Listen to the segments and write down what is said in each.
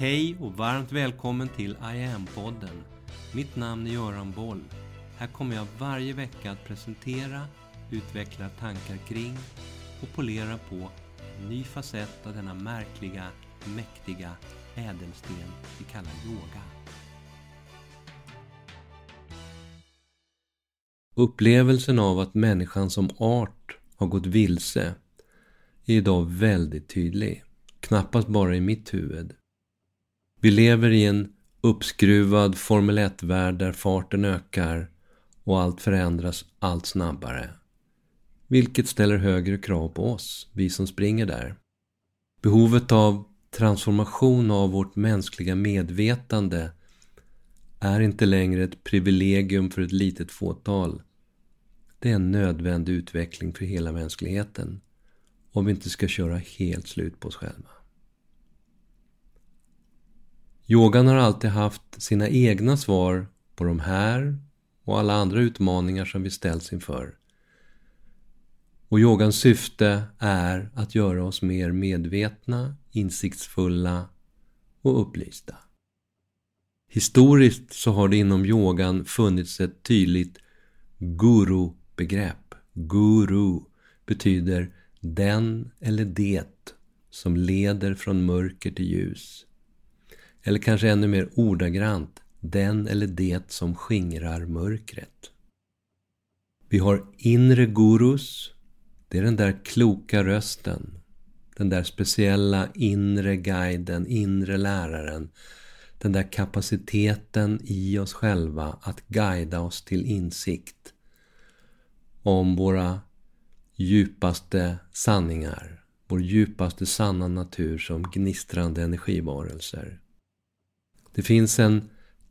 Hej och varmt välkommen till I am-podden. Mitt namn är Göran Boll. Här kommer jag varje vecka att presentera, utveckla tankar kring och polera på en ny facett av denna märkliga, mäktiga ädelsten vi kallar yoga. Upplevelsen av att människan som art har gått vilse är idag väldigt tydlig. Knappast bara i mitt huvud. Vi lever i en uppskruvad Formel 1-värld där farten ökar och allt förändras allt snabbare. Vilket ställer högre krav på oss, vi som springer där. Behovet av transformation av vårt mänskliga medvetande är inte längre ett privilegium för ett litet fåtal. Det är en nödvändig utveckling för hela mänskligheten om vi inte ska köra helt slut på oss själva. Yogan har alltid haft sina egna svar på de här och alla andra utmaningar som vi ställs inför. Och yogans syfte är att göra oss mer medvetna, insiktsfulla och upplysta. Historiskt så har det inom yogan funnits ett tydligt guru-begrepp. Guru betyder den eller det som leder från mörker till ljus. Eller kanske ännu mer ordagrant, den eller det som skingrar mörkret. Vi har inre gurus. Det är den där kloka rösten. Den där speciella inre guiden, inre läraren. Den där kapaciteten i oss själva att guida oss till insikt om våra djupaste sanningar. Vår djupaste sanna natur som gnistrande energivarelser. Det finns en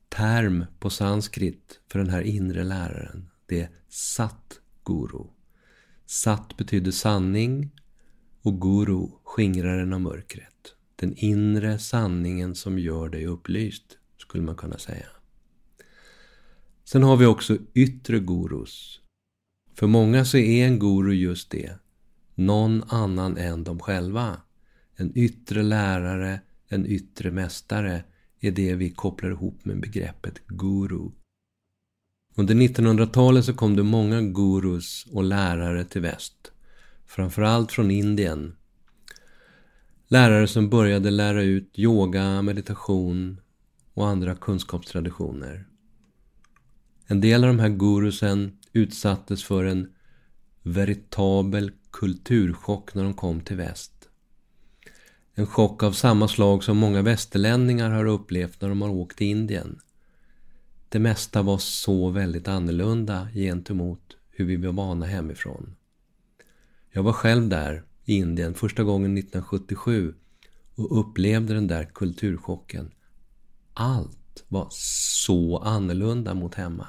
term på sanskrit för den här inre läraren. Det är satt Guru. Sat betyder sanning och Guru, skingraren av mörkret. Den inre sanningen som gör dig upplyst, skulle man kunna säga. Sen har vi också yttre gurus. För många så är en guru just det. Någon annan än de själva. En yttre lärare, en yttre mästare är det vi kopplar ihop med begreppet guru. Under 1900-talet så kom det många gurus och lärare till väst. Framförallt från Indien. Lärare som började lära ut yoga, meditation och andra kunskapstraditioner. En del av de här gurusen utsattes för en veritabel kulturchock när de kom till väst. En chock av samma slag som många västerlänningar har upplevt när de har åkt till Indien. Det mesta var så väldigt annorlunda gentemot hur vi var vana hemifrån. Jag var själv där i Indien första gången 1977 och upplevde den där kulturchocken. Allt var så annorlunda mot hemma.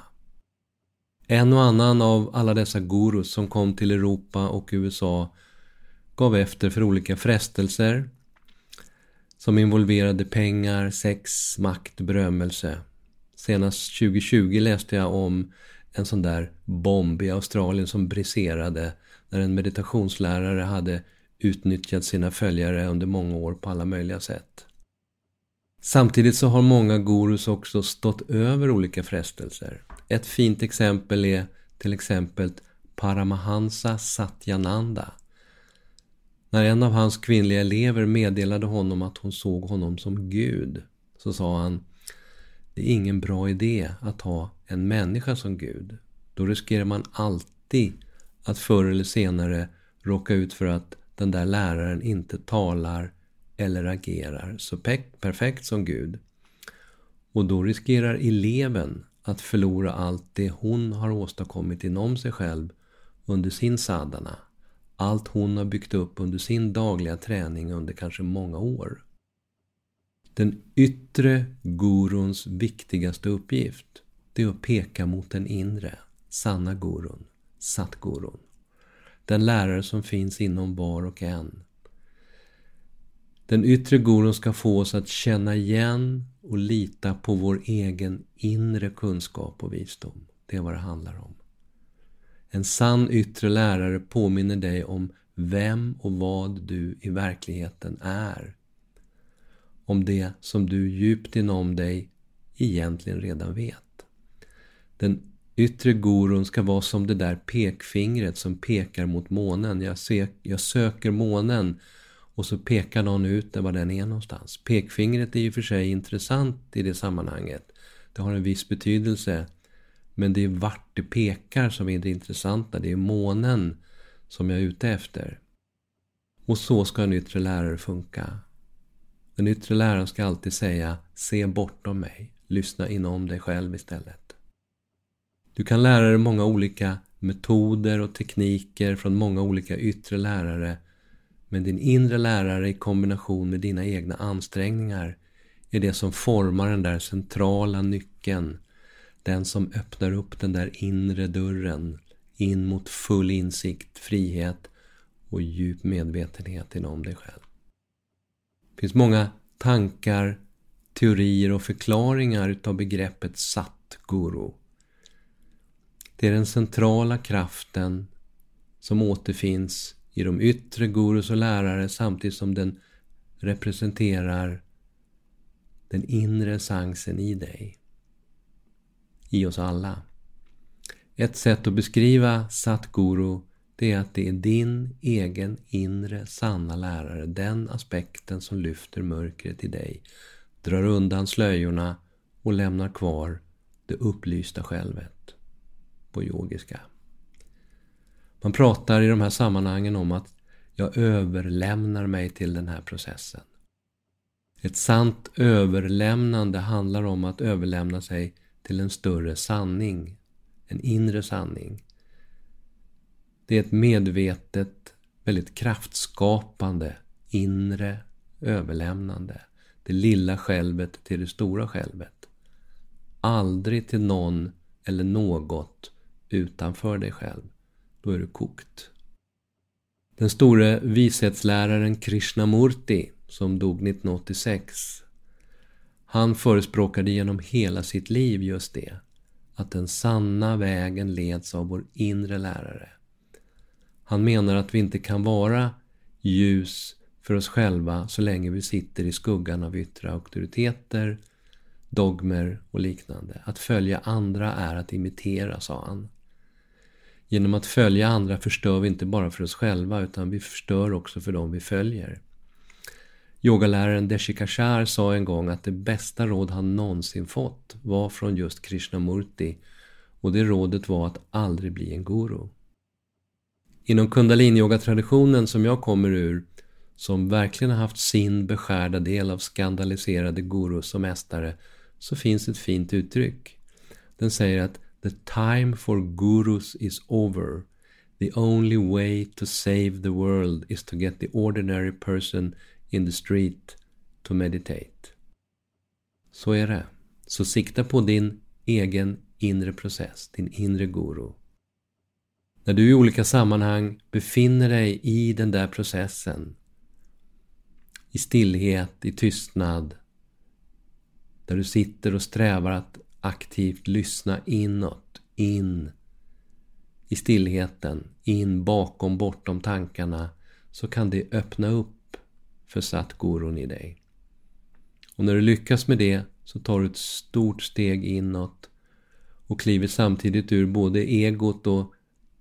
En och annan av alla dessa gurus som kom till Europa och USA gav efter för olika frestelser som involverade pengar, sex, makt, berömmelse. Senast 2020 läste jag om en sån där bomb i Australien som briserade när en meditationslärare hade utnyttjat sina följare under många år på alla möjliga sätt. Samtidigt så har många gurus också stått över olika frestelser. Ett fint exempel är till exempel Paramahansa Satyananda när en av hans kvinnliga elever meddelade honom att hon såg honom som Gud så sa han Det är ingen bra idé att ha en människa som Gud. Då riskerar man alltid att förr eller senare råka ut för att den där läraren inte talar eller agerar så perfekt som Gud. Och då riskerar eleven att förlora allt det hon har åstadkommit inom sig själv under sin sadhana allt hon har byggt upp under sin dagliga träning under kanske många år. Den yttre guruns viktigaste uppgift det är att peka mot den inre, sanna gurun, satgurun. Den lärare som finns inom var och en. Den yttre gurun ska få oss att känna igen och lita på vår egen inre kunskap och visdom. Det är vad det handlar om. En sann yttre lärare påminner dig om vem och vad du i verkligheten är. om det som du djupt inom dig egentligen redan vet. Den yttre gurun ska vara som det där pekfingret som pekar mot månen. Jag, sök, jag söker månen och så pekar någon ut där var den är någonstans. Pekfingret är ju för sig intressant i det sammanhanget. Det har en viss betydelse. Men det är vart det pekar som är det intressanta. Det är månen som jag är ute efter. Och så ska en yttre lärare funka. Den yttre läraren ska alltid säga Se bortom mig. Lyssna inom dig själv istället. Du kan lära dig många olika metoder och tekniker från många olika yttre lärare. Men din inre lärare i kombination med dina egna ansträngningar är det som formar den där centrala nyckeln. Den som öppnar upp den där inre dörren in mot full insikt, frihet och djup medvetenhet inom dig själv. Det finns många tankar, teorier och förklaringar utav begreppet Satguru. Det är den centrala kraften som återfinns i de yttre gurus och lärare samtidigt som den representerar den inre essensen i dig. I oss alla. Ett sätt att beskriva Satguru det är att det är din egen inre sanna lärare, den aspekten som lyfter mörkret i dig, drar undan slöjorna och lämnar kvar det upplysta självet på yogiska. Man pratar i de här sammanhangen om att jag överlämnar mig till den här processen. Ett sant överlämnande handlar om att överlämna sig till en större sanning, en inre sanning. Det är ett medvetet, väldigt kraftskapande, inre överlämnande. Det lilla självet till det stora självet. Aldrig till någon eller något utanför dig själv. Då är du kokt. Den store vishetsläraren Krishnamurti som dog 1986. Han förespråkade genom hela sitt liv just det. Att den sanna vägen leds av vår inre lärare. Han menar att vi inte kan vara ljus för oss själva så länge vi sitter i skuggan av yttre auktoriteter, dogmer och liknande. Att följa andra är att imitera, sa han. Genom att följa andra förstör vi inte bara för oss själva utan vi förstör också för dem vi följer. Yogaläraren Deshikashar sa en gång att det bästa råd han någonsin fått var från just Krishnamurti och det rådet var att aldrig bli en guru. Inom kundaliniyogatraditionen som jag kommer ur, som verkligen har haft sin beskärda del av skandaliserade gurus som mästare, så finns ett fint uttryck. Den säger att “The time for gurus is over. The only way to save the world is to get the ordinary person in the street to meditate. Så är det. Så sikta på din egen inre process, din inre guru. När du i olika sammanhang befinner dig i den där processen, i stillhet, i tystnad, där du sitter och strävar att aktivt lyssna inåt, in i stillheten, in bakom, bortom tankarna, så kan det öppna upp för Satgurun i dig. Och när du lyckas med det så tar du ett stort steg inåt och kliver samtidigt ur både egot och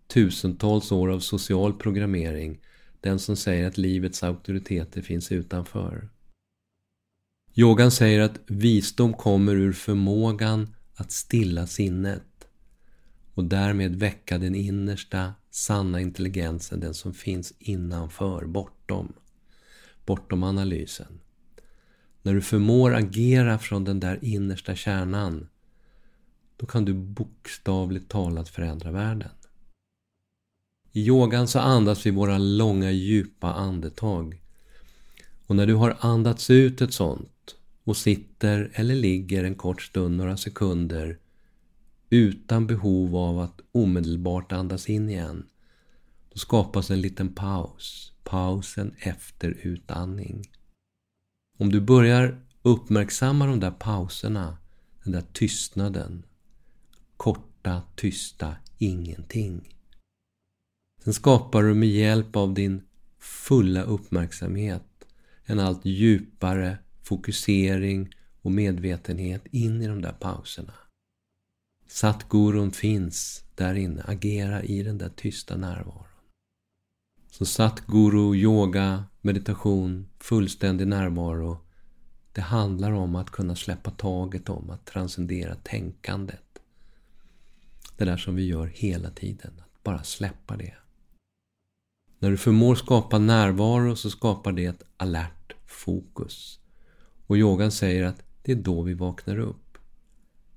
tusentals år av social programmering, den som säger att livets auktoriteter finns utanför. Yogan säger att visdom kommer ur förmågan att stilla sinnet och därmed väcka den innersta, sanna intelligensen, den som finns innanför, bortom bortom analysen. När du förmår agera från den där innersta kärnan, då kan du bokstavligt talat förändra världen. I yogan så andas vi våra långa djupa andetag. Och när du har andats ut ett sånt och sitter eller ligger en kort stund, några sekunder, utan behov av att omedelbart andas in igen, då skapas en liten paus pausen efter utandning. Om du börjar uppmärksamma de där pauserna, den där tystnaden, korta, tysta ingenting. Sen skapar du med hjälp av din fulla uppmärksamhet en allt djupare fokusering och medvetenhet in i de där pauserna. Satgurun finns där inne, Agera i den där tysta närvaron. Så satguru, yoga, meditation, fullständig närvaro. Det handlar om att kunna släppa taget om, att transcendera tänkandet. Det där som vi gör hela tiden, att bara släppa det. När du förmår skapa närvaro så skapar det ett alert fokus. Och yogan säger att det är då vi vaknar upp.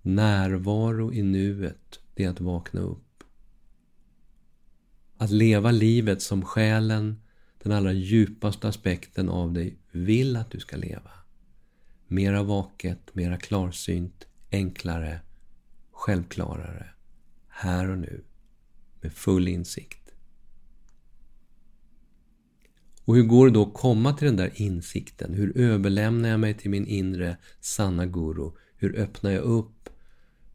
Närvaro i nuet, det är att vakna upp. Att leva livet som själen, den allra djupaste aspekten av dig, vill att du ska leva. Mera vaket, mera klarsynt, enklare, självklarare. Här och nu. Med full insikt. Och hur går det då att komma till den där insikten? Hur överlämnar jag mig till min inre sanna guru? Hur öppnar jag upp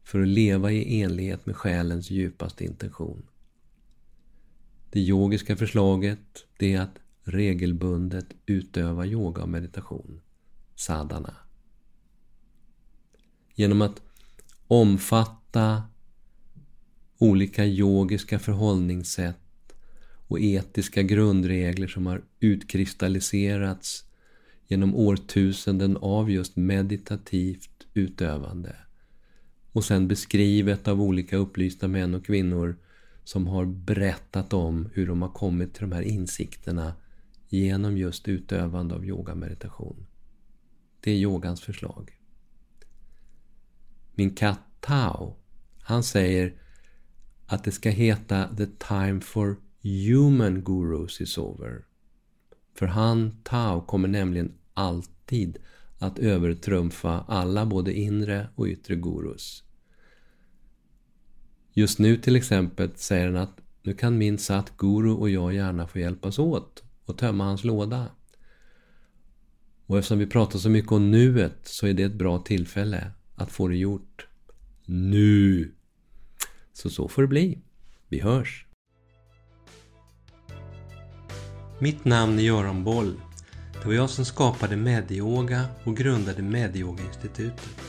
för att leva i enlighet med själens djupaste intention? Det yogiska förslaget det är att regelbundet utöva yoga och meditation, sadhana. Genom att omfatta olika yogiska förhållningssätt och etiska grundregler som har utkristalliserats genom årtusenden av just meditativt utövande. Och sen beskrivet av olika upplysta män och kvinnor som har berättat om hur de har kommit till de här insikterna genom just utövande av yogameditation. Det är yogans förslag. Min katt Tao, han säger att det ska heta The Time for Human Gurus is over. För han, Tao, kommer nämligen alltid att övertrumfa alla både inre och yttre gurus. Just nu till exempel säger han att nu kan min satt guru och jag gärna få hjälpas åt och tömma hans låda. Och eftersom vi pratar så mycket om nuet så är det ett bra tillfälle att få det gjort. Nu! Så så får det bli. Vi hörs! Mitt namn är Göran Boll. Det var jag som skapade Medioga och grundade Medioga-institutet.